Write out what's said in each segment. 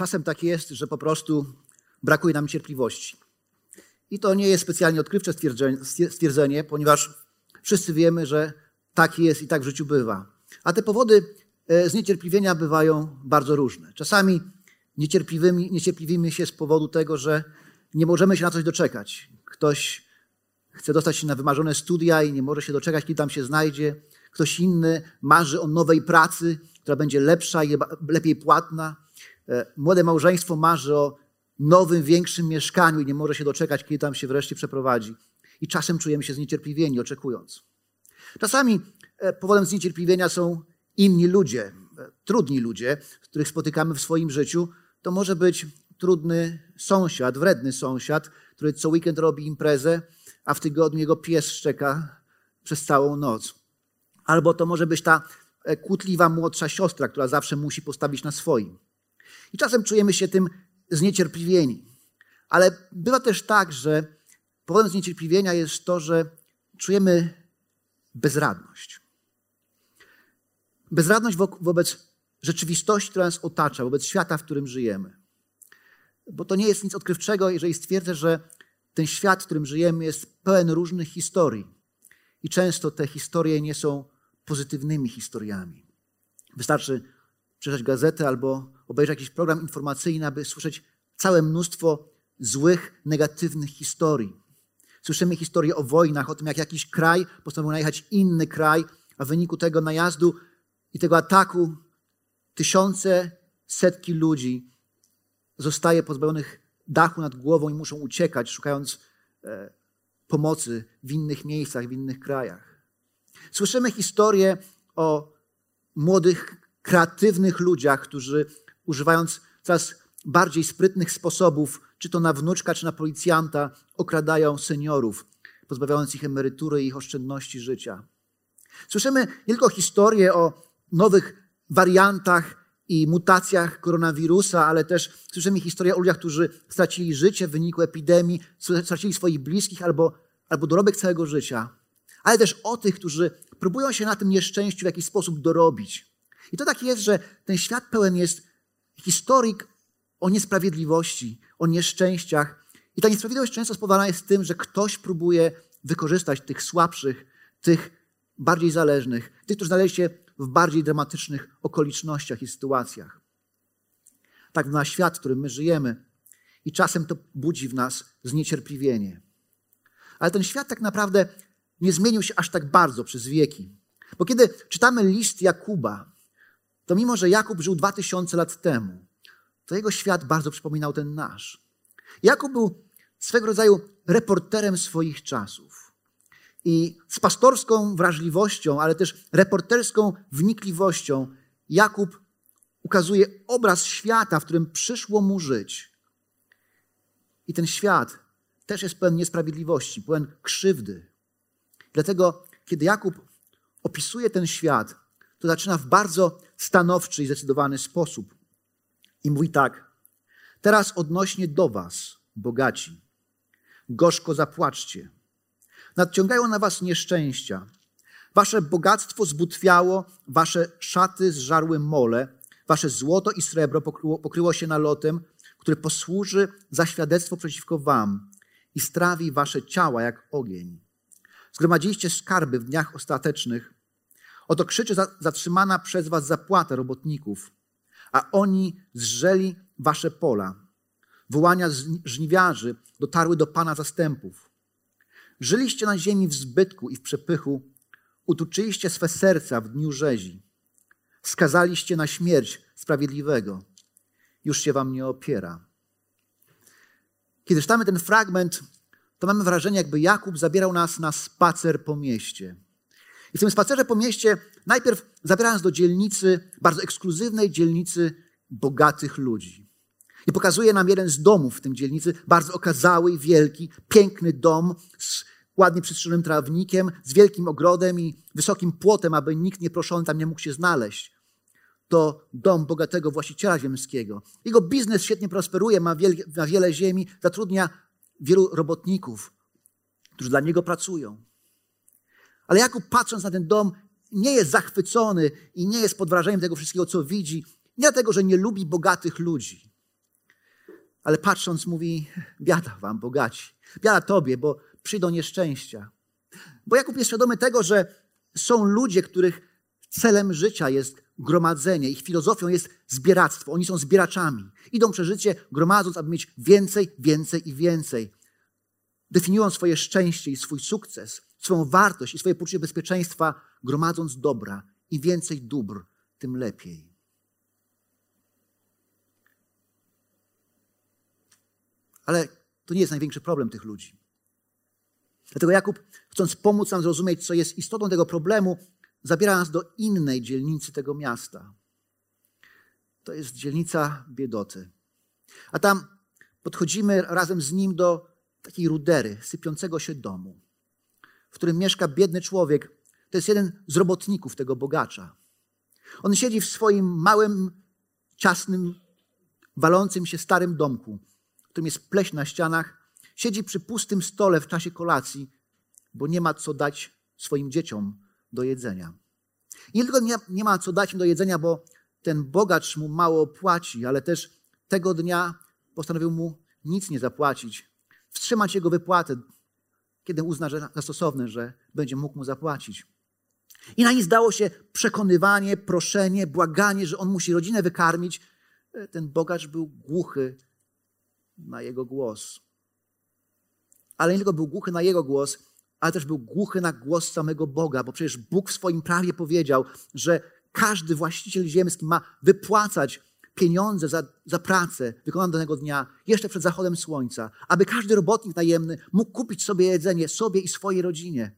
Czasem tak jest, że po prostu brakuje nam cierpliwości. I to nie jest specjalnie odkrywcze stwierdzenie, ponieważ wszyscy wiemy, że tak jest i tak w życiu bywa. A te powody e, zniecierpliwienia bywają bardzo różne. Czasami niecierpliwymi, niecierpliwimy się z powodu tego, że nie możemy się na coś doczekać. Ktoś chce dostać się na wymarzone studia i nie może się doczekać, kiedy tam się znajdzie. Ktoś inny marzy o nowej pracy, która będzie lepsza i lepiej płatna. E, młode małżeństwo marzy o nowym, większym mieszkaniu i nie może się doczekać, kiedy tam się wreszcie przeprowadzi. I czasem czujemy się zniecierpliwieni, oczekując. Czasami e, powodem zniecierpliwienia są inni ludzie, e, trudni ludzie, których spotykamy w swoim życiu. To może być trudny sąsiad, wredny sąsiad, który co weekend robi imprezę, a w tygodniu jego pies szczeka przez całą noc. Albo to może być ta kłótliwa młodsza siostra, która zawsze musi postawić na swoim. I czasem czujemy się tym zniecierpliwieni. Ale bywa też tak, że powodem zniecierpliwienia jest to, że czujemy bezradność. Bezradność wobec rzeczywistości, która nas otacza, wobec świata, w którym żyjemy. Bo to nie jest nic odkrywczego, jeżeli stwierdzę, że ten świat, w którym żyjemy, jest pełen różnych historii. I często te historie nie są pozytywnymi historiami. Wystarczy przeczytać gazetę albo obejrzeć jakiś program informacyjny, aby słyszeć całe mnóstwo złych, negatywnych historii. Słyszymy historie o wojnach, o tym, jak jakiś kraj postanowił najechać inny kraj, a w wyniku tego najazdu i tego ataku tysiące, setki ludzi zostaje pozbawionych dachu nad głową i muszą uciekać, szukając e, pomocy w innych miejscach, w innych krajach. Słyszymy historie o młodych, kreatywnych ludziach, którzy używając coraz bardziej sprytnych sposobów, czy to na wnuczka, czy na policjanta, okradają seniorów, pozbawiając ich emerytury i ich oszczędności życia. Słyszymy nie tylko historie o nowych wariantach i mutacjach koronawirusa, ale też słyszymy historie o ludziach, którzy stracili życie w wyniku epidemii, stracili swoich bliskich albo, albo dorobek całego życia, ale też o tych, którzy próbują się na tym nieszczęściu w jakiś sposób dorobić. I to tak jest, że ten świat pełen jest historyk o niesprawiedliwości, o nieszczęściach. I ta niesprawiedliwość często spowodowana jest tym, że ktoś próbuje wykorzystać tych słabszych, tych bardziej zależnych, tych, którzy znaleźli się w bardziej dramatycznych okolicznościach i sytuacjach. Tak na świat, w którym my żyjemy. I czasem to budzi w nas zniecierpliwienie. Ale ten świat tak naprawdę nie zmienił się aż tak bardzo przez wieki. Bo kiedy czytamy list Jakuba, to mimo, że Jakub żył dwa tysiące lat temu, to jego świat bardzo przypominał ten nasz. Jakub był swego rodzaju reporterem swoich czasów. I z pastorską wrażliwością, ale też reporterską wnikliwością Jakub ukazuje obraz świata, w którym przyszło mu żyć. I ten świat też jest pełen niesprawiedliwości, pełen krzywdy. Dlatego, kiedy Jakub opisuje ten świat, to zaczyna w bardzo stanowczy i zdecydowany sposób. I mówi tak: Teraz odnośnie do Was, bogaci, gorzko zapłaczcie. Nadciągają na Was nieszczęścia. Wasze bogactwo zbutwiało, wasze szaty zżarły mole, wasze złoto i srebro pokryło, pokryło się nalotem, który posłuży za świadectwo przeciwko Wam i strawi wasze ciała jak ogień. Zgromadziliście skarby w dniach ostatecznych, Oto krzyczy zatrzymana przez was zapłata robotników, a oni zrzeli wasze pola. Wołania żniwiarzy dotarły do Pana zastępów. Żyliście na ziemi w zbytku i w przepychu, utuczyliście swe serca w dniu rzezi. Skazaliście na śmierć sprawiedliwego. Już się wam nie opiera. Kiedy czytamy ten fragment, to mamy wrażenie, jakby Jakub zabierał nas na spacer po mieście. I w tym spacerze po mieście najpierw zabiera nas do dzielnicy, bardzo ekskluzywnej dzielnicy bogatych ludzi. I pokazuje nam jeden z domów w tym dzielnicy, bardzo okazały i wielki, piękny dom z ładnie przystrzyżonym trawnikiem, z wielkim ogrodem i wysokim płotem, aby nikt nieproszony tam nie mógł się znaleźć. To dom bogatego właściciela ziemskiego. Jego biznes świetnie prosperuje, ma, wiel, ma wiele ziemi, zatrudnia wielu robotników, którzy dla niego pracują. Ale Jakub, patrząc na ten dom, nie jest zachwycony i nie jest pod wrażeniem tego wszystkiego, co widzi. Nie dlatego, że nie lubi bogatych ludzi, ale patrząc, mówi: Biada wam, bogaci. Biada tobie, bo przyjdą nieszczęścia. Bo Jakub jest świadomy tego, że są ludzie, których celem życia jest gromadzenie, ich filozofią jest zbieractwo. Oni są zbieraczami. Idą przez życie gromadząc, aby mieć więcej, więcej i więcej. Definiują swoje szczęście i swój sukces, swoją wartość i swoje poczucie bezpieczeństwa, gromadząc dobra. Im więcej dóbr, tym lepiej. Ale to nie jest największy problem tych ludzi. Dlatego Jakub, chcąc pomóc nam zrozumieć, co jest istotą tego problemu, zabiera nas do innej dzielnicy tego miasta. To jest dzielnica biedoty. A tam podchodzimy razem z nim do takiej rudery, sypiącego się domu, w którym mieszka biedny człowiek. To jest jeden z robotników tego bogacza. On siedzi w swoim małym, ciasnym, walącym się starym domku, w którym jest pleś na ścianach. Siedzi przy pustym stole w czasie kolacji, bo nie ma co dać swoim dzieciom do jedzenia. I nie tylko nie, nie ma co dać im do jedzenia, bo ten bogacz mu mało płaci, ale też tego dnia postanowił mu nic nie zapłacić, wstrzymać jego wypłatę, kiedy uzna że za stosowne, że będzie mógł mu zapłacić. I na nic się przekonywanie, proszenie, błaganie, że on musi rodzinę wykarmić. Ten bogacz był głuchy na jego głos. Ale nie tylko był głuchy na jego głos, ale też był głuchy na głos samego Boga, bo przecież Bóg w swoim prawie powiedział, że każdy właściciel ziemski ma wypłacać pieniądze za, za pracę wykonaną danego dnia jeszcze przed zachodem słońca, aby każdy robotnik najemny mógł kupić sobie jedzenie, sobie i swojej rodzinie.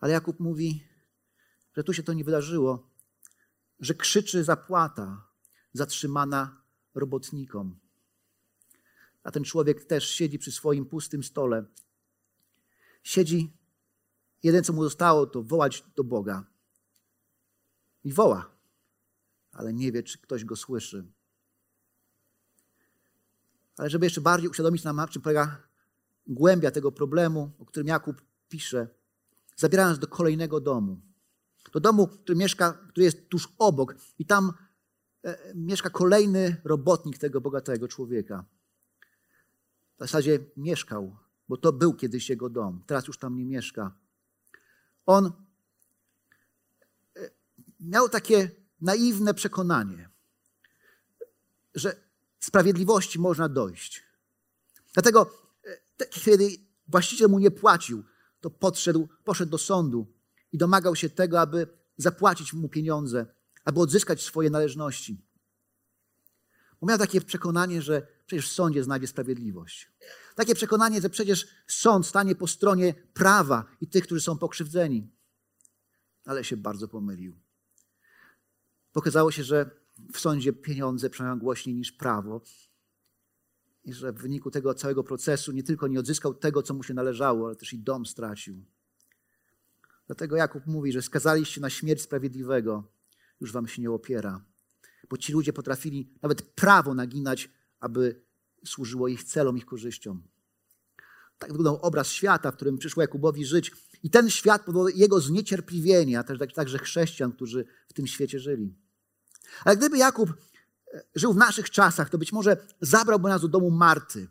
Ale Jakub mówi, że tu się to nie wydarzyło, że krzyczy zapłata zatrzymana robotnikom. A ten człowiek też siedzi przy swoim pustym stole siedzi. Jeden, co mu zostało, to wołać do Boga. I woła, ale nie wie, czy ktoś go słyszy. Ale żeby jeszcze bardziej uświadomić nam, na czym polega głębia tego problemu, o którym Jakub pisze, zabiera nas do kolejnego domu. Do domu, który mieszka, który jest tuż obok, i tam e, mieszka kolejny robotnik tego bogatego człowieka. W zasadzie mieszkał bo to był kiedyś jego dom. Teraz już tam nie mieszka. On e, miał takie naiwne przekonanie, że sprawiedliwości można dojść. Dlatego, e, kiedy właściciel mu nie płacił, to podszedł, poszedł do sądu i domagał się tego, aby zapłacić mu pieniądze, aby odzyskać swoje należności. Bo miał takie przekonanie, że przecież w sądzie znajdzie sprawiedliwość. Takie przekonanie, że przecież sąd stanie po stronie prawa i tych, którzy są pokrzywdzeni. Ale się bardzo pomylił. Pokazało się, że w sądzie pieniądze przemawiają głośniej niż prawo i że w wyniku tego całego procesu nie tylko nie odzyskał tego, co mu się należało, ale też i dom stracił. Dlatego Jakub mówi, że skazaliście na śmierć sprawiedliwego, już wam się nie opiera. Bo ci ludzie potrafili nawet prawo naginać, aby służyło ich celom, ich korzyściom. Tak wyglądał obraz świata, w którym przyszło Jakubowi żyć. I ten świat powodował jego zniecierpliwienie, a też tak, także chrześcijan, którzy w tym świecie żyli. Ale gdyby Jakub e, żył w naszych czasach, to być może zabrałby nas do domu Marty,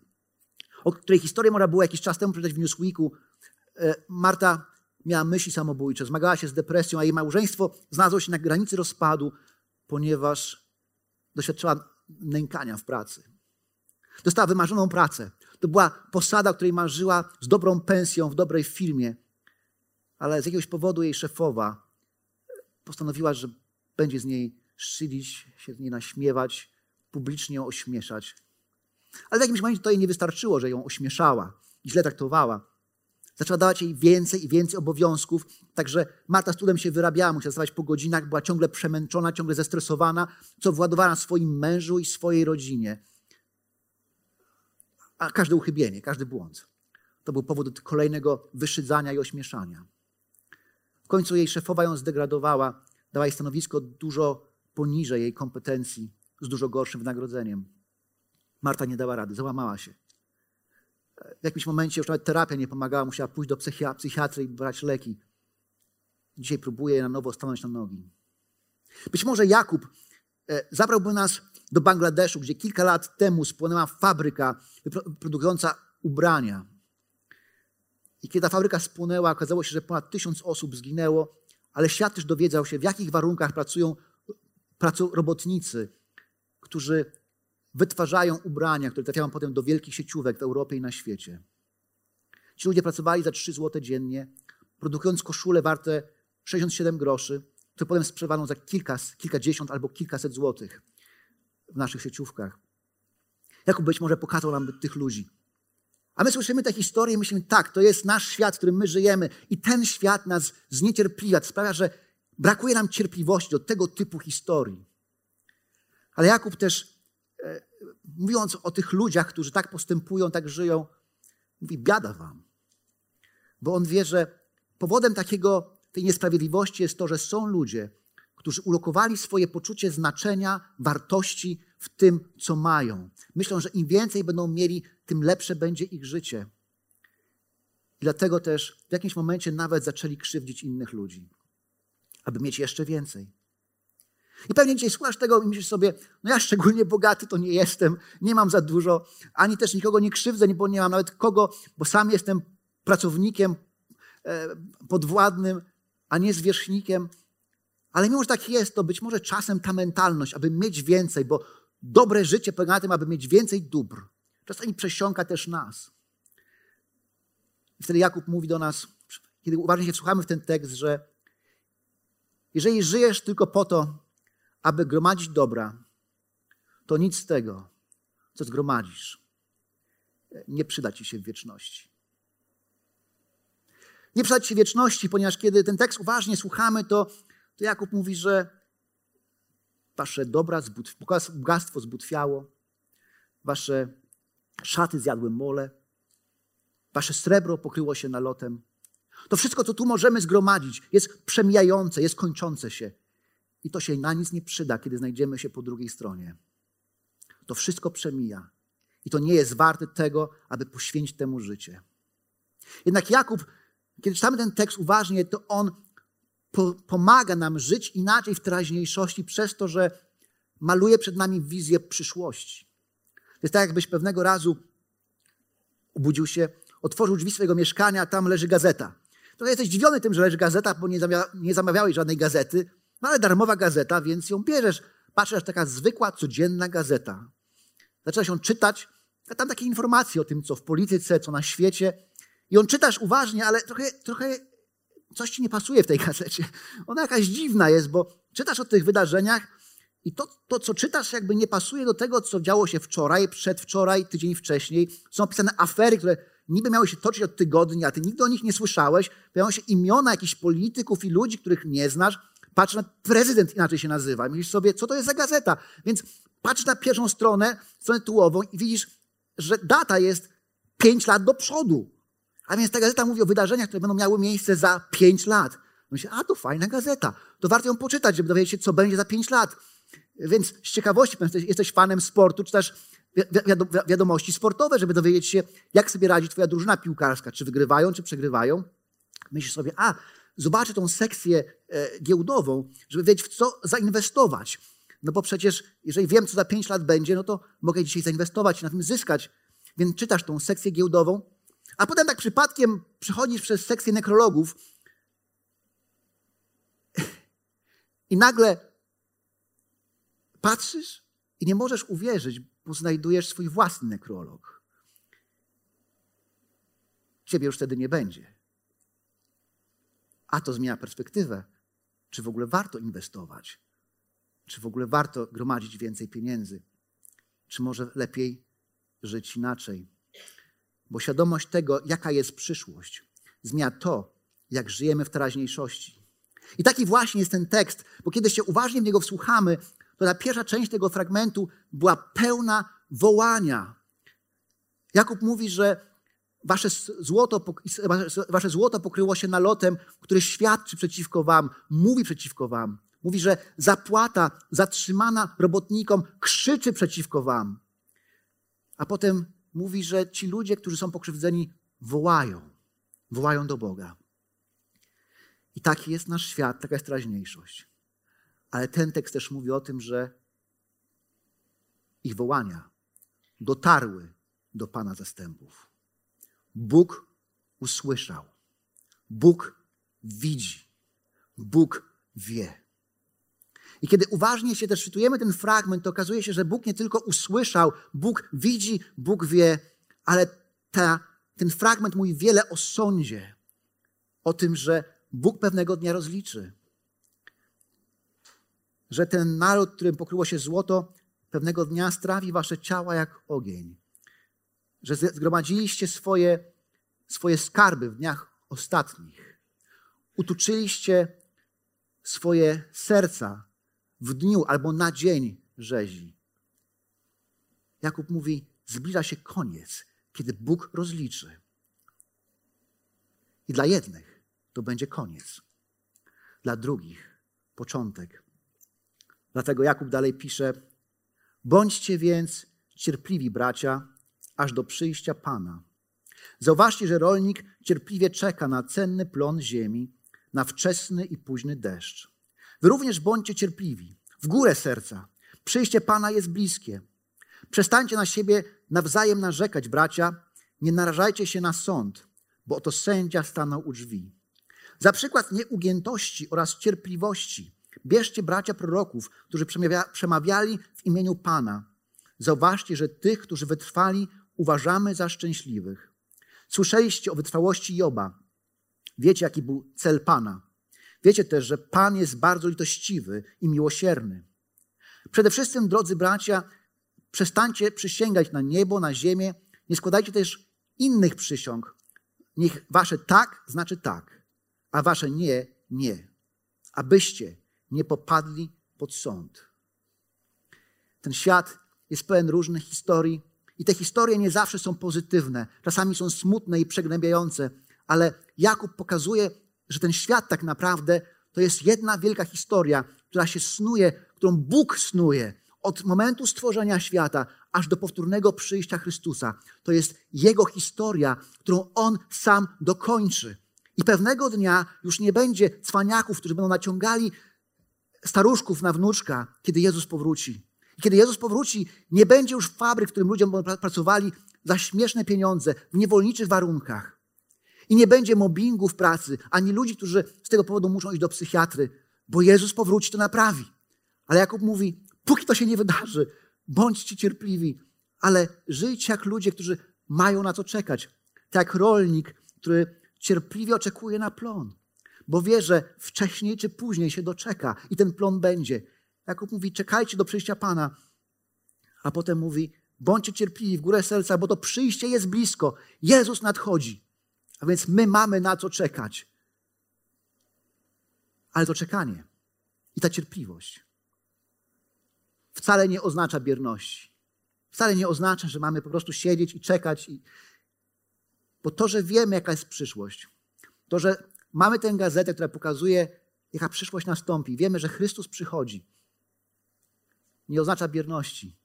o której historię można było jakiś czas temu przeczytać w Newsweeku. E, Marta miała myśli samobójcze, zmagała się z depresją, a jej małżeństwo znalazło się na granicy rozpadu, ponieważ doświadczyła nękania w pracy. Dostała wymarzoną pracę. To była posada, o której marzyła z dobrą pensją w dobrej firmie, ale z jakiegoś powodu jej szefowa postanowiła, że będzie z niej szylić, się z niej naśmiewać, publicznie ją ośmieszać. Ale w jakimś momencie to jej nie wystarczyło, że ją ośmieszała i źle traktowała. Zaczęła dawać jej więcej i więcej obowiązków, także Marta z trudem się wyrabiała, musiała stawać po godzinach, była ciągle przemęczona, ciągle zestresowana, co władowała na swoim mężu i swojej rodzinie. A każde uchybienie, każdy błąd to był powód do kolejnego wyszydzania i ośmieszania. W końcu jej szefowa ją zdegradowała, dała jej stanowisko dużo poniżej jej kompetencji, z dużo gorszym wynagrodzeniem. Marta nie dała rady, załamała się. W jakimś momencie już nawet terapia nie pomagała, musiała pójść do psychiatry i brać leki. Dzisiaj próbuje na nowo stanąć na nogi. Być może Jakub e, zabrałby nas do Bangladeszu, gdzie kilka lat temu spłonęła fabryka produkująca ubrania. I kiedy ta fabryka spłonęła, okazało się, że ponad tysiąc osób zginęło, ale świat też dowiedział się, w jakich warunkach pracują, pracują robotnicy, którzy wytwarzają ubrania, które trafiają potem do wielkich sieciówek w Europie i na świecie. Ci ludzie pracowali za 3 zł dziennie, produkując koszule warte 67 groszy, które potem sprzedawano za kilka, kilkadziesiąt albo kilkaset złotych w naszych sieciówkach. Jakub być może pokazał nam tych ludzi. A my słyszymy te historie i myślimy, tak, to jest nasz świat, w którym my żyjemy i ten świat nas zniecierpliwia, sprawia, że brakuje nam cierpliwości do tego typu historii. Ale Jakub też, e, mówiąc o tych ludziach, którzy tak postępują, tak żyją, mówi, biada wam. Bo on wie, że powodem takiego, tej niesprawiedliwości jest to, że są ludzie, którzy ulokowali swoje poczucie znaczenia, wartości w tym, co mają. Myślą, że im więcej będą mieli, tym lepsze będzie ich życie. I dlatego też w jakimś momencie nawet zaczęli krzywdzić innych ludzi, aby mieć jeszcze więcej. I pewnie dzisiaj słuchasz tego i myślisz sobie, no ja szczególnie bogaty to nie jestem, nie mam za dużo, ani też nikogo nie krzywdzę, bo nie mam nawet kogo, bo sam jestem pracownikiem e, podwładnym, a nie zwierzchnikiem. Ale mimo, że tak jest, to być może czasem ta mentalność, aby mieć więcej, bo dobre życie polega na tym, aby mieć więcej dóbr, czasami przesiąka też nas. I wtedy Jakub mówi do nas, kiedy uważnie się wsłuchamy w ten tekst, że jeżeli żyjesz tylko po to, aby gromadzić dobra, to nic z tego, co zgromadzisz, nie przyda ci się w wieczności. Nie przyda ci się wieczności, ponieważ kiedy ten tekst uważnie słuchamy, to, to Jakub mówi, że wasze dobra, bogactwo zbutwiało, wasze szaty zjadły mole, wasze srebro pokryło się nalotem. To wszystko, co tu możemy zgromadzić, jest przemijające, jest kończące się. I to się na nic nie przyda, kiedy znajdziemy się po drugiej stronie. To wszystko przemija. I to nie jest warte tego, aby poświęcić temu życie. Jednak Jakub, kiedy czytamy ten tekst uważnie, to on po, pomaga nam żyć inaczej w teraźniejszości przez to, że maluje przed nami wizję przyszłości. To jest tak, jakbyś pewnego razu obudził się, otworzył drzwi swojego mieszkania, a tam leży gazeta. To jesteś zdziwiony tym, że leży gazeta, bo nie, zamawia, nie zamawiałeś żadnej gazety, no ale darmowa gazeta, więc ją bierzesz. Patrzysz, taka zwykła, codzienna gazeta. Zaczynasz ją czytać, a tam takie informacje o tym, co w polityce, co na świecie. I on czytasz uważnie, ale trochę, trochę coś ci nie pasuje w tej gazecie. Ona jakaś dziwna jest, bo czytasz o tych wydarzeniach i to, to, co czytasz, jakby nie pasuje do tego, co działo się wczoraj, przedwczoraj, tydzień wcześniej. Są opisane afery, które niby miały się toczyć od tygodnia, a ty nigdy o nich nie słyszałeś. Pojawiają się imiona jakichś polityków i ludzi, których nie znasz. Patrz na prezydent inaczej się nazywa. Myślisz sobie, co to jest za gazeta? Więc patrz na pierwszą stronę, stronę tytułową i widzisz, że data jest pięć lat do przodu. A więc ta gazeta mówi o wydarzeniach, które będą miały miejsce za pięć lat. Myślę, a to fajna gazeta. To warto ją poczytać, żeby dowiedzieć się, co będzie za pięć lat. Więc z ciekawości, jesteś fanem sportu, czytasz wiadomości sportowe, żeby dowiedzieć się, jak sobie radzi twoja drużyna piłkarska, czy wygrywają, czy przegrywają. Myślisz sobie, a, zobaczę tą sekcję e, giełdową, żeby wiedzieć, w co zainwestować. No bo przecież, jeżeli wiem, co za pięć lat będzie, no to mogę dzisiaj zainwestować i na tym zyskać. Więc czytasz tą sekcję giełdową, a potem tak przypadkiem przechodzisz przez sekcję nekrologów i nagle patrzysz i nie możesz uwierzyć, bo znajdujesz swój własny nekrolog. Ciebie już wtedy nie będzie. A to zmienia perspektywę. Czy w ogóle warto inwestować? Czy w ogóle warto gromadzić więcej pieniędzy? Czy może lepiej żyć inaczej? Bo świadomość tego, jaka jest przyszłość, zmienia to, jak żyjemy w teraźniejszości. I taki właśnie jest ten tekst, bo kiedy się uważnie w niego wsłuchamy, to ta pierwsza część tego fragmentu była pełna wołania. Jakub mówi, że wasze złoto, wasze złoto pokryło się nalotem, który świadczy przeciwko wam, mówi przeciwko wam. Mówi, że zapłata zatrzymana robotnikom krzyczy przeciwko wam. A potem mówi, że ci ludzie, którzy są pokrzywdzeni, wołają. Wołają do Boga. I taki jest nasz świat, taka jest teraźniejszość. Ale ten tekst też mówi o tym, że ich wołania dotarły do Pana zastępów. Bóg usłyszał. Bóg widzi. Bóg wie. I kiedy uważnie się też czytujemy ten fragment, to okazuje się, że Bóg nie tylko usłyszał, Bóg widzi, Bóg wie, ale ta, ten fragment mówi wiele o sądzie, o tym, że Bóg pewnego dnia rozliczy. Że ten naród, którym pokryło się złoto, pewnego dnia strawi wasze ciała jak ogień. Że zgromadziliście swoje, swoje skarby w dniach ostatnich. Utuczyliście swoje serca w dniu albo na dzień rzezi. Jakub mówi, zbliża się koniec, kiedy Bóg rozliczy. I dla jednych to będzie koniec, dla drugich początek. Dlatego Jakub dalej pisze: Bądźcie więc cierpliwi, bracia, aż do przyjścia Pana. Zauważcie, że rolnik cierpliwie czeka na cenny plon ziemi, na wczesny i późny deszcz. Wy również bądźcie cierpliwi, w górę serca. Przyjście Pana jest bliskie. Przestańcie na siebie nawzajem narzekać, bracia. Nie narażajcie się na sąd, bo oto sędzia stanął u drzwi. Za przykład nieugiętości oraz cierpliwości bierzcie bracia proroków, którzy przemawiali w imieniu Pana. Zauważcie, że tych, którzy wytrwali, uważamy za szczęśliwych. Słyszeliście o wytrwałości Joba. Wiecie, jaki był cel Pana. Wiecie też, że Pan jest bardzo litościwy i miłosierny. Przede wszystkim, drodzy bracia, przestańcie przysięgać na niebo, na ziemię. Nie składajcie też innych przysiąg. Niech wasze tak znaczy tak, a wasze nie, nie. Abyście nie popadli pod sąd. Ten świat jest pełen różnych historii i te historie nie zawsze są pozytywne. Czasami są smutne i przegnębiające, ale Jakub pokazuje, że ten świat tak naprawdę to jest jedna wielka historia, która się snuje, którą Bóg snuje od momentu stworzenia świata aż do powtórnego przyjścia Chrystusa. To jest Jego historia, którą On sam dokończy. I pewnego dnia już nie będzie cwaniaków, którzy będą naciągali staruszków na wnuczka, kiedy Jezus powróci. I kiedy Jezus powróci, nie będzie już fabryk, w którym ludzie pracowali za śmieszne pieniądze, w niewolniczych warunkach. I nie będzie mobbingu w pracy, ani ludzi, którzy z tego powodu muszą iść do psychiatry, bo Jezus powróci, to naprawi. Ale Jakub mówi, póki to się nie wydarzy, bądźcie cierpliwi, ale żyjcie jak ludzie, którzy mają na to czekać. Tak jak rolnik, który cierpliwie oczekuje na plon, bo wie, że wcześniej czy później się doczeka i ten plon będzie. Jakub mówi, czekajcie do przyjścia Pana, a potem mówi, bądźcie cierpliwi w górę serca, bo to przyjście jest blisko. Jezus nadchodzi. A więc my mamy na co czekać. Ale to czekanie i ta cierpliwość wcale nie oznacza bierności. Wcale nie oznacza, że mamy po prostu siedzieć i czekać. I... Bo to, że wiemy, jaka jest przyszłość, to, że mamy tę gazetę, która pokazuje, jaka przyszłość nastąpi, wiemy, że Chrystus przychodzi, nie oznacza bierności,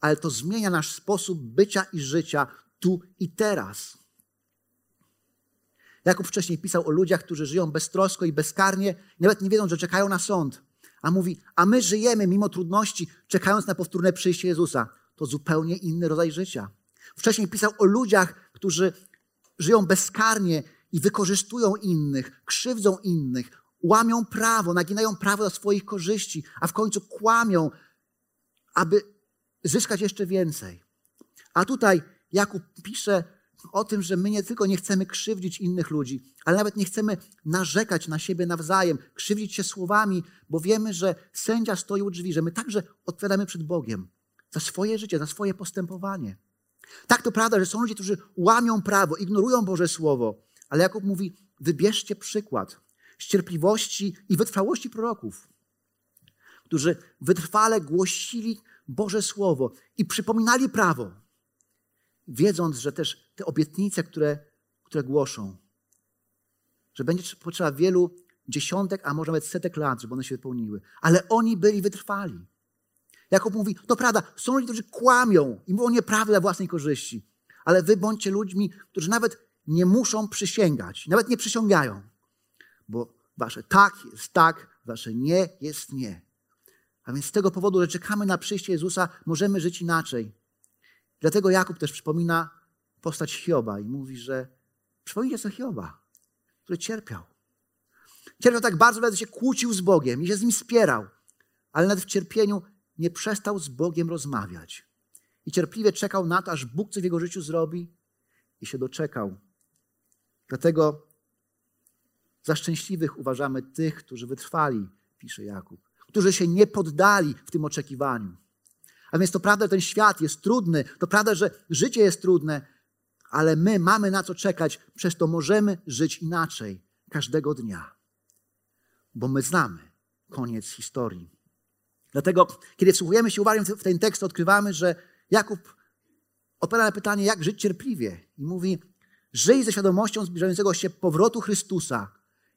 ale to zmienia nasz sposób bycia i życia tu i teraz. Jakub wcześniej pisał o ludziach, którzy żyją beztrosko i bezkarnie, nawet nie wiedzą, że czekają na sąd. A mówi, a my żyjemy mimo trudności, czekając na powtórne przyjście Jezusa. To zupełnie inny rodzaj życia. Wcześniej pisał o ludziach, którzy żyją bezkarnie i wykorzystują innych, krzywdzą innych, łamią prawo, naginają prawo do swoich korzyści, a w końcu kłamią, aby zyskać jeszcze więcej. A tutaj Jakub pisze o tym, że my nie tylko nie chcemy krzywdzić innych ludzi, ale nawet nie chcemy narzekać na siebie nawzajem, krzywdzić się słowami, bo wiemy, że sędzia stoi u drzwi, że my także odpowiadamy przed Bogiem za swoje życie, za swoje postępowanie. Tak, to prawda, że są ludzie, którzy łamią prawo, ignorują Boże Słowo, ale Jakub mówi, wybierzcie przykład z cierpliwości i wytrwałości proroków, którzy wytrwale głosili Boże Słowo i przypominali prawo, wiedząc, że też te obietnice, które, które głoszą, że będzie potrzeba wielu dziesiątek, a może nawet setek lat, żeby one się wypełniły. Ale oni byli wytrwali. Jakub mówi, to prawda, są ludzie, którzy kłamią i mówią nieprawdę dla własnej korzyści, ale wy bądźcie ludźmi, którzy nawet nie muszą przysięgać, nawet nie przysięgają, bo wasze tak jest tak, wasze nie jest nie. A więc z tego powodu, że czekamy na przyjście Jezusa, możemy żyć inaczej. Dlatego Jakub też przypomina postać Hioba i mówi, że przypomnijcie sobie Hioba, który cierpiał. Cierpiał tak bardzo, że się kłócił z Bogiem i się z nim spierał, ale nawet w cierpieniu nie przestał z Bogiem rozmawiać. I cierpliwie czekał na to, aż Bóg coś w jego życiu zrobi i się doczekał. Dlatego za szczęśliwych uważamy tych, którzy wytrwali, pisze Jakub, którzy się nie poddali w tym oczekiwaniu. A więc to prawda, że ten świat jest trudny, to prawda, że życie jest trudne, ale my mamy na co czekać, przez to możemy żyć inaczej każdego dnia, bo my znamy koniec historii. Dlatego, kiedy wsłuchujemy się uwagę w ten tekst, odkrywamy, że Jakub odpowiada na pytanie, jak żyć cierpliwie. I mówi, żyj ze świadomością zbliżającego się powrotu Chrystusa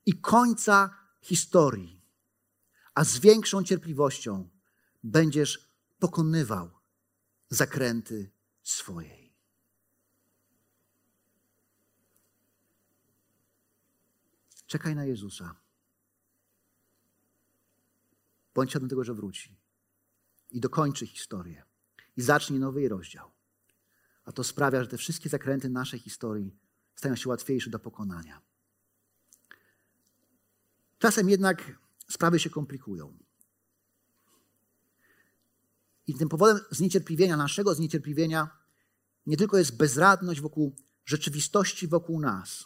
i końca historii, a z większą cierpliwością będziesz pokonywał zakręty swojej. Czekaj na Jezusa. Bądź świadom tego, że wróci i dokończy historię i zacznie nowy rozdział. A to sprawia, że te wszystkie zakręty naszej historii stają się łatwiejsze do pokonania. Czasem jednak sprawy się komplikują. I tym powodem zniecierpliwienia, naszego zniecierpliwienia, nie tylko jest bezradność wokół rzeczywistości wokół nas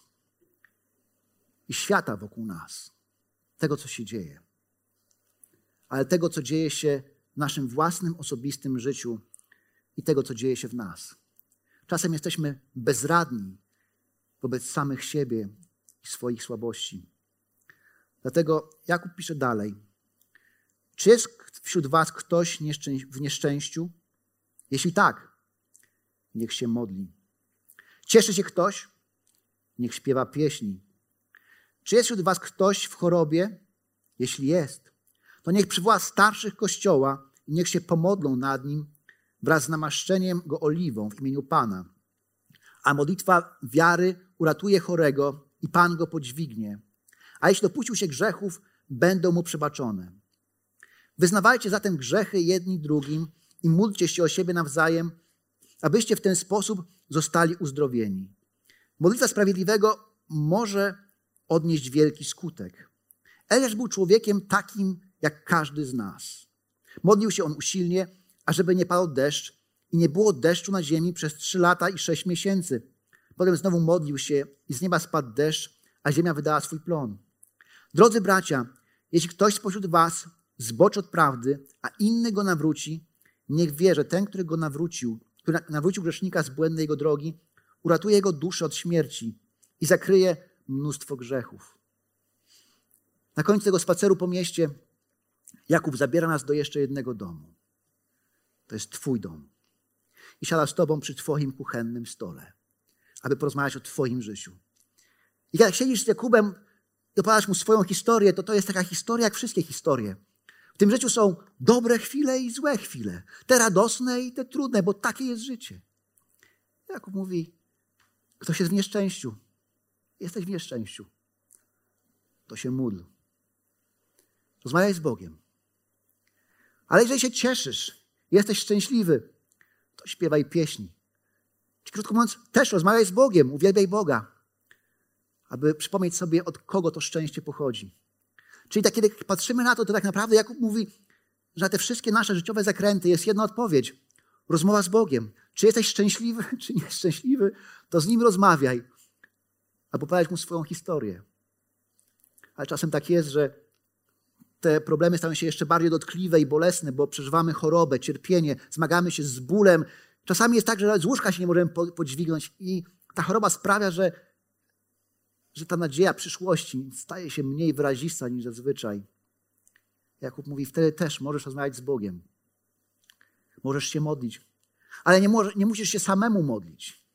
i świata wokół nas, tego, co się dzieje, ale tego, co dzieje się w naszym własnym, osobistym życiu i tego, co dzieje się w nas. Czasem jesteśmy bezradni wobec samych siebie i swoich słabości. Dlatego Jakub pisze dalej. Czy jest wśród Was ktoś w nieszczęściu? Jeśli tak, niech się modli. Cieszy się ktoś? Niech śpiewa pieśni. Czy jest wśród Was ktoś w chorobie? Jeśli jest, to niech przywoła starszych kościoła i niech się pomodlą nad nim wraz z namaszczeniem go oliwą w imieniu Pana. A modlitwa wiary uratuje chorego i Pan go podźwignie. A jeśli dopuścił się grzechów, będą mu przebaczone. Wyznawajcie zatem grzechy jedni drugim i módlcie się o siebie nawzajem, abyście w ten sposób zostali uzdrowieni. Modlitwa sprawiedliwego może odnieść wielki skutek. Eliasz był człowiekiem takim jak każdy z nas. Modlił się on usilnie, ażeby nie padł deszcz i nie było deszczu na ziemi przez trzy lata i sześć miesięcy. Potem znowu modlił się i z nieba spadł deszcz, a ziemia wydała swój plon. Drodzy bracia, jeśli ktoś spośród was zboczy od prawdy, a inny go nawróci, niech wie, że ten, który go nawrócił, który nawrócił grzesznika z błędnej jego drogi, uratuje jego duszę od śmierci i zakryje mnóstwo grzechów. Na końcu tego spaceru po mieście Jakub zabiera nas do jeszcze jednego domu. To jest Twój dom. I siada z Tobą przy Twoim kuchennym stole, aby porozmawiać o Twoim życiu. I jak siedzisz z Jakubem i opowiadasz mu swoją historię, to to jest taka historia jak wszystkie historie. W tym życiu są dobre chwile i złe chwile. Te radosne i te trudne, bo takie jest życie. Jakub mówi, ktoś jest w nieszczęściu. Jesteś w nieszczęściu. To się módl. Rozmawiaj z Bogiem. Ale jeżeli się cieszysz, jesteś szczęśliwy, to śpiewaj pieśni. Krótko mówiąc, też rozmawiaj z Bogiem, uwielbiaj Boga, aby przypomnieć sobie, od kogo to szczęście pochodzi. Czyli tak, kiedy patrzymy na to, to tak naprawdę Jakub mówi, że na te wszystkie nasze życiowe zakręty jest jedna odpowiedź. Rozmowa z Bogiem. Czy jesteś szczęśliwy, czy nieszczęśliwy, to z Nim rozmawiaj. Albo opowiadać Mu swoją historię. Ale czasem tak jest, że te problemy stają się jeszcze bardziej dotkliwe i bolesne, bo przeżywamy chorobę, cierpienie, zmagamy się z bólem. Czasami jest tak, że z łóżka się nie możemy podźwignąć i ta choroba sprawia, że że ta nadzieja przyszłości staje się mniej wyrazista niż zazwyczaj. Jakub mówi, wtedy też możesz rozmawiać z Bogiem. Możesz się modlić. Ale nie, może, nie musisz się samemu modlić.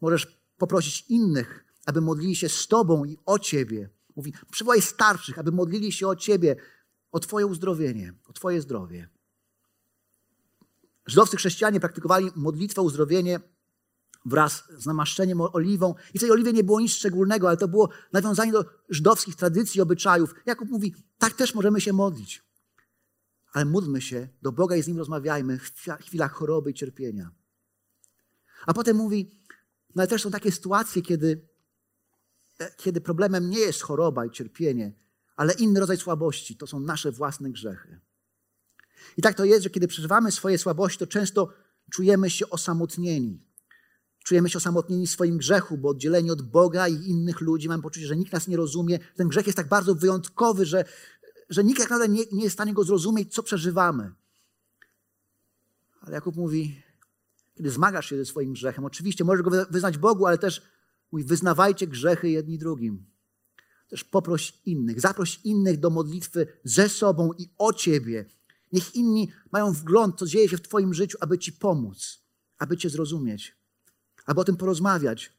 Możesz poprosić innych, aby modlili się z Tobą i o Ciebie. Mówi, przywołaj starszych, aby modlili się o Ciebie, o Twoje uzdrowienie, o Twoje zdrowie. Żydowscy chrześcijanie praktykowali modlitwę uzdrowienie wraz z namaszczeniem oliwą. I w tej oliwie nie było nic szczególnego, ale to było nawiązanie do żydowskich tradycji, obyczajów. Jakub mówi, tak też możemy się modlić. Ale módlmy się do Boga i z Nim rozmawiajmy w chwilach choroby i cierpienia. A potem mówi, no ale też są takie sytuacje, kiedy, e, kiedy problemem nie jest choroba i cierpienie, ale inny rodzaj słabości. To są nasze własne grzechy. I tak to jest, że kiedy przeżywamy swoje słabości, to często czujemy się osamotnieni. Czujemy się osamotnieni w swoim grzechu, bo oddzieleni od Boga i innych ludzi, mamy poczucie, że nikt nas nie rozumie. Ten grzech jest tak bardzo wyjątkowy, że, że nikt jak naprawdę nie, nie jest w stanie go zrozumieć, co przeżywamy. Ale Jakub mówi, kiedy zmagasz się ze swoim grzechem, oczywiście możesz go wyznać Bogu, ale też mówi, wyznawajcie grzechy jedni drugim. Też poproś innych, zaproś innych do modlitwy ze sobą i o Ciebie. Niech inni mają wgląd, co dzieje się w Twoim życiu, aby Ci pomóc, aby Cię zrozumieć, aby o tym porozmawiać.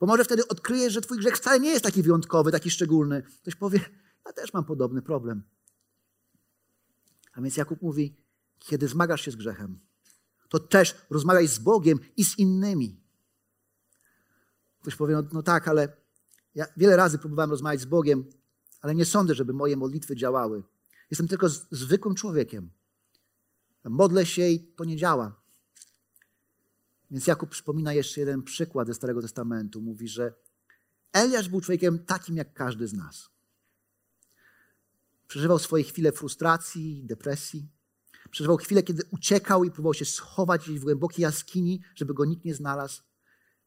Bo może wtedy odkryjesz, że Twój grzech wcale nie jest taki wyjątkowy, taki szczególny. Ktoś powie, ja też mam podobny problem. A więc Jakub mówi, kiedy zmagasz się z grzechem, to też rozmawiaj z Bogiem i z innymi. Ktoś powie, no, no tak, ale ja wiele razy próbowałem rozmawiać z Bogiem, ale nie sądzę, żeby moje modlitwy działały. Jestem tylko zwykłym człowiekiem. Modlę się i to nie działa. Więc Jakub przypomina jeszcze jeden przykład ze Starego Testamentu. Mówi, że Eliasz był człowiekiem takim jak każdy z nas. Przeżywał swoje chwile frustracji, depresji. Przeżywał chwilę, kiedy uciekał i próbował się schować gdzieś w głębokiej jaskini, żeby go nikt nie znalazł.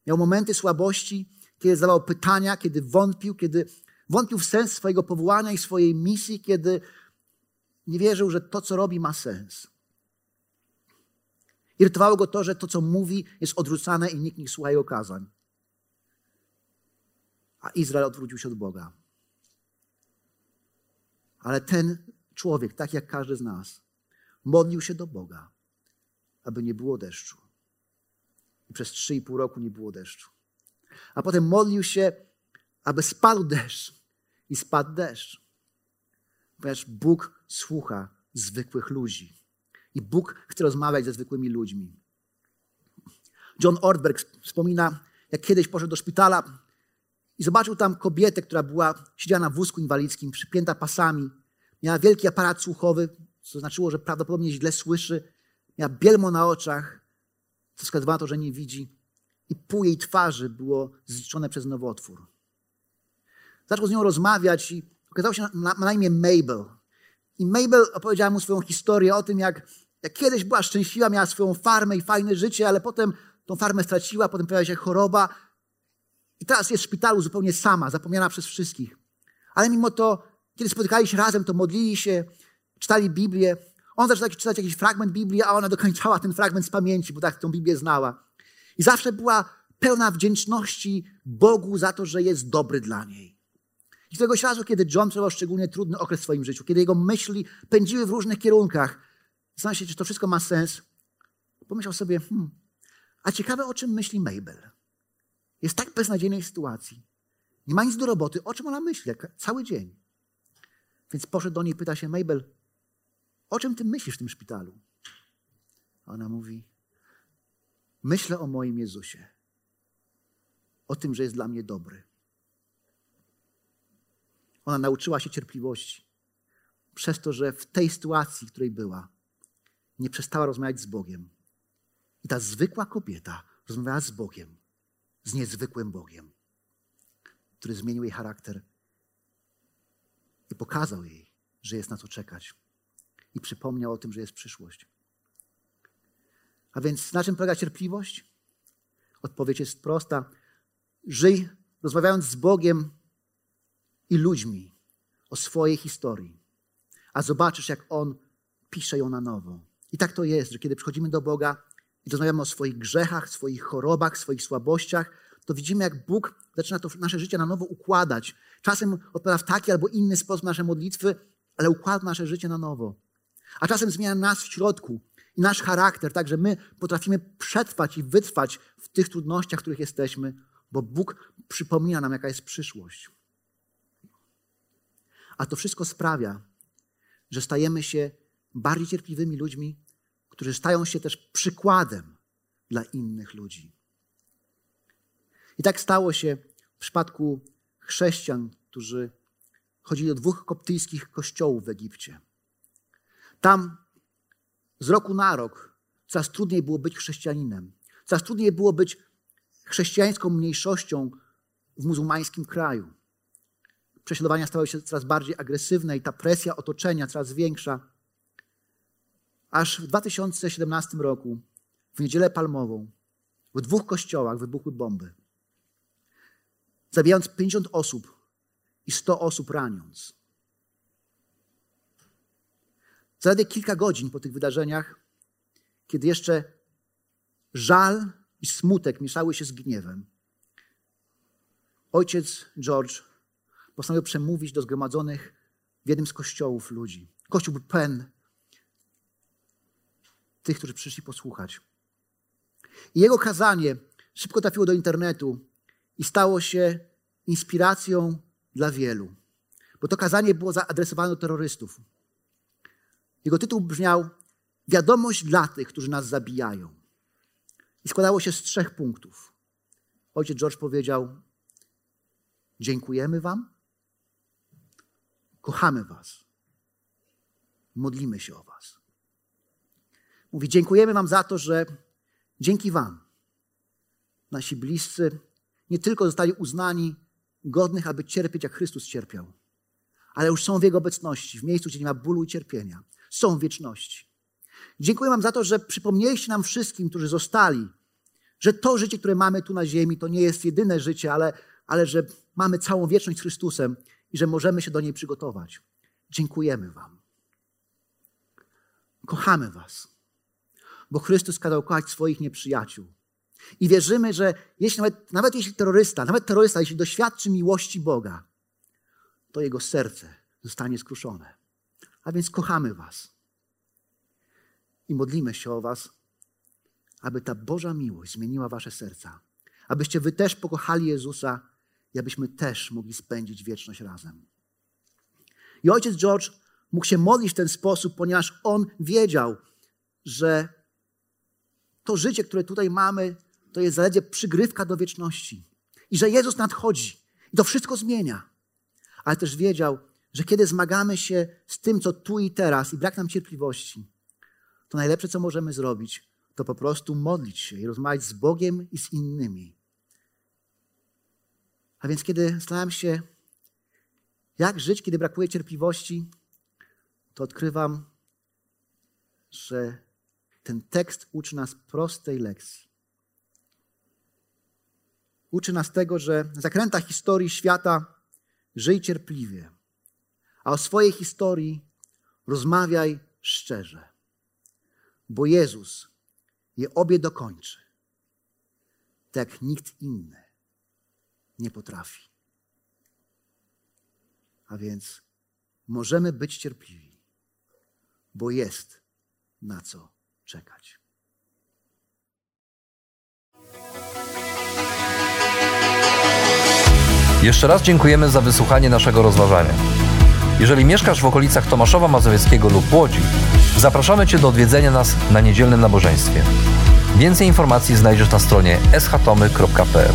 Miał momenty słabości, kiedy zadawał pytania, kiedy wątpił, kiedy wątpił w sens swojego powołania i swojej misji, kiedy nie wierzył, że to, co robi, ma sens. Irytowało go to, że to, co mówi, jest odrzucane i nikt nie słucha jego kazań. A Izrael odwrócił się od Boga. Ale ten człowiek, tak jak każdy z nas, modlił się do Boga, aby nie było deszczu. I przez trzy i pół roku nie było deszczu. A potem modlił się, aby spadł deszcz. I spadł deszcz. Ponieważ Bóg słucha zwykłych ludzi. I Bóg chce rozmawiać ze zwykłymi ludźmi. John Ortberg wspomina, jak kiedyś poszedł do szpitala i zobaczył tam kobietę, która była, siedziała na wózku inwalidzkim, przypięta pasami. Miała wielki aparat słuchowy, co znaczyło, że prawdopodobnie źle słyszy. Miała bielmo na oczach, co wskazywało to, że nie widzi. I pół jej twarzy było zniszczone przez nowotwór. Zaczął z nią rozmawiać i okazało się, że ma na imię Mabel. I Mabel opowiedziała mu swoją historię o tym, jak, jak kiedyś była szczęśliwa, miała swoją farmę i fajne życie, ale potem tą farmę straciła, potem pojawiła się choroba i teraz jest w szpitalu zupełnie sama, zapomniana przez wszystkich. Ale mimo to, kiedy spotykali się razem, to modlili się, czytali Biblię. On zaczął czytać jakiś fragment Biblii, a ona dokończała ten fragment z pamięci, bo tak tą Biblię znała. I zawsze była pełna wdzięczności Bogu za to, że jest dobry dla niej. I razu, kiedy John przeżywał szczególnie trudny okres w swoim życiu, kiedy jego myśli pędziły w różnych kierunkach, zastanawiał się, czy to wszystko ma sens, pomyślał sobie, hmm, a ciekawe, o czym myśli Mabel. Jest tak beznadziejnej sytuacji. Nie ma nic do roboty. O czym ona myśli? Cały dzień. Więc poszedł do niej i pyta się, Mabel, o czym ty myślisz w tym szpitalu? A ona mówi, myślę o moim Jezusie. O tym, że jest dla mnie dobry. Ona nauczyła się cierpliwości. Przez to, że w tej sytuacji, w której była, nie przestała rozmawiać z Bogiem. I ta zwykła kobieta rozmawiała z Bogiem, z niezwykłym Bogiem, który zmienił jej charakter i pokazał jej, że jest na co czekać. I przypomniał o tym, że jest przyszłość. A więc na czym polega cierpliwość? Odpowiedź jest prosta. Żyj rozmawiając z Bogiem i ludźmi o swojej historii, a zobaczysz, jak On pisze ją na nowo. I tak to jest, że kiedy przychodzimy do Boga i rozmawiamy o swoich grzechach, swoich chorobach, swoich słabościach, to widzimy, jak Bóg zaczyna to nasze życie na nowo układać. Czasem odpowiada w taki albo inny sposób nasze modlitwy, ale układa nasze życie na nowo. A czasem zmienia nas w środku i nasz charakter, tak że my potrafimy przetrwać i wytrwać w tych trudnościach, w których jesteśmy, bo Bóg przypomina nam, jaka jest przyszłość. A to wszystko sprawia, że stajemy się bardziej cierpliwymi ludźmi, którzy stają się też przykładem dla innych ludzi. I tak stało się w przypadku chrześcijan, którzy chodzili do dwóch koptyjskich kościołów w Egipcie. Tam z roku na rok coraz trudniej było być chrześcijaninem. Coraz trudniej było być chrześcijańską mniejszością w muzułmańskim kraju. Prześladowania stawały się coraz bardziej agresywne i ta presja otoczenia coraz większa. Aż w 2017 roku, w niedzielę palmową, w dwóch kościołach wybuchły bomby. Zabijając 50 osób i 100 osób raniąc. Zaledwie kilka godzin po tych wydarzeniach, kiedy jeszcze żal i smutek mieszały się z gniewem, ojciec George postanowił przemówić do zgromadzonych w jednym z kościołów ludzi. Kościół był pełen tych, którzy przyszli posłuchać. I jego kazanie szybko trafiło do internetu i stało się inspiracją dla wielu, bo to kazanie było zaadresowane do terrorystów. Jego tytuł brzmiał Wiadomość dla tych, którzy nas zabijają. I składało się z trzech punktów. Ojciec George powiedział: Dziękujemy Wam, kochamy Was, modlimy się o Was. Mówi: Dziękujemy Wam za to, że dzięki Wam nasi bliscy nie tylko zostali uznani godnych, aby cierpieć, jak Chrystus cierpiał, ale już są w Jego obecności, w miejscu, gdzie nie ma bólu i cierpienia. Są w wieczności. Dziękuję Wam za to, że przypomnieliście nam wszystkim, którzy zostali, że to życie, które mamy tu na ziemi, to nie jest jedyne życie, ale, ale że mamy całą wieczność z Chrystusem i że możemy się do niej przygotować. Dziękujemy Wam. Kochamy Was, bo Chrystus kazał kochać swoich nieprzyjaciół. I wierzymy, że jeśli nawet, nawet jeśli terrorysta, nawet terrorysta, jeśli doświadczy miłości Boga, to jego serce zostanie skruszone. A więc kochamy Was i modlimy się o Was, aby ta Boża miłość zmieniła Wasze serca, abyście Wy też pokochali Jezusa i abyśmy też mogli spędzić wieczność razem. I ojciec George mógł się modlić w ten sposób, ponieważ on wiedział, że to życie, które tutaj mamy, to jest zaledwie przygrywka do wieczności. I że Jezus nadchodzi i to wszystko zmienia. Ale też wiedział, że kiedy zmagamy się z tym, co tu i teraz i brak nam cierpliwości, to najlepsze, co możemy zrobić, to po prostu modlić się i rozmawiać z Bogiem i z innymi. A więc, kiedy zastanawiam się, jak żyć, kiedy brakuje cierpliwości, to odkrywam, że ten tekst uczy nas prostej lekcji. Uczy nas tego, że na zakrętach historii świata żyj cierpliwie, a o swojej historii rozmawiaj szczerze, bo Jezus je obie dokończy, tak jak nikt inny nie potrafi. A więc możemy być cierpliwi, bo jest na co czekać. Jeszcze raz dziękujemy za wysłuchanie naszego rozważania. Jeżeli mieszkasz w okolicach Tomaszowa Mazowieckiego lub Łodzi, zapraszamy Cię do odwiedzenia nas na niedzielnym nabożeństwie. Więcej informacji znajdziesz na stronie schatomy.pl.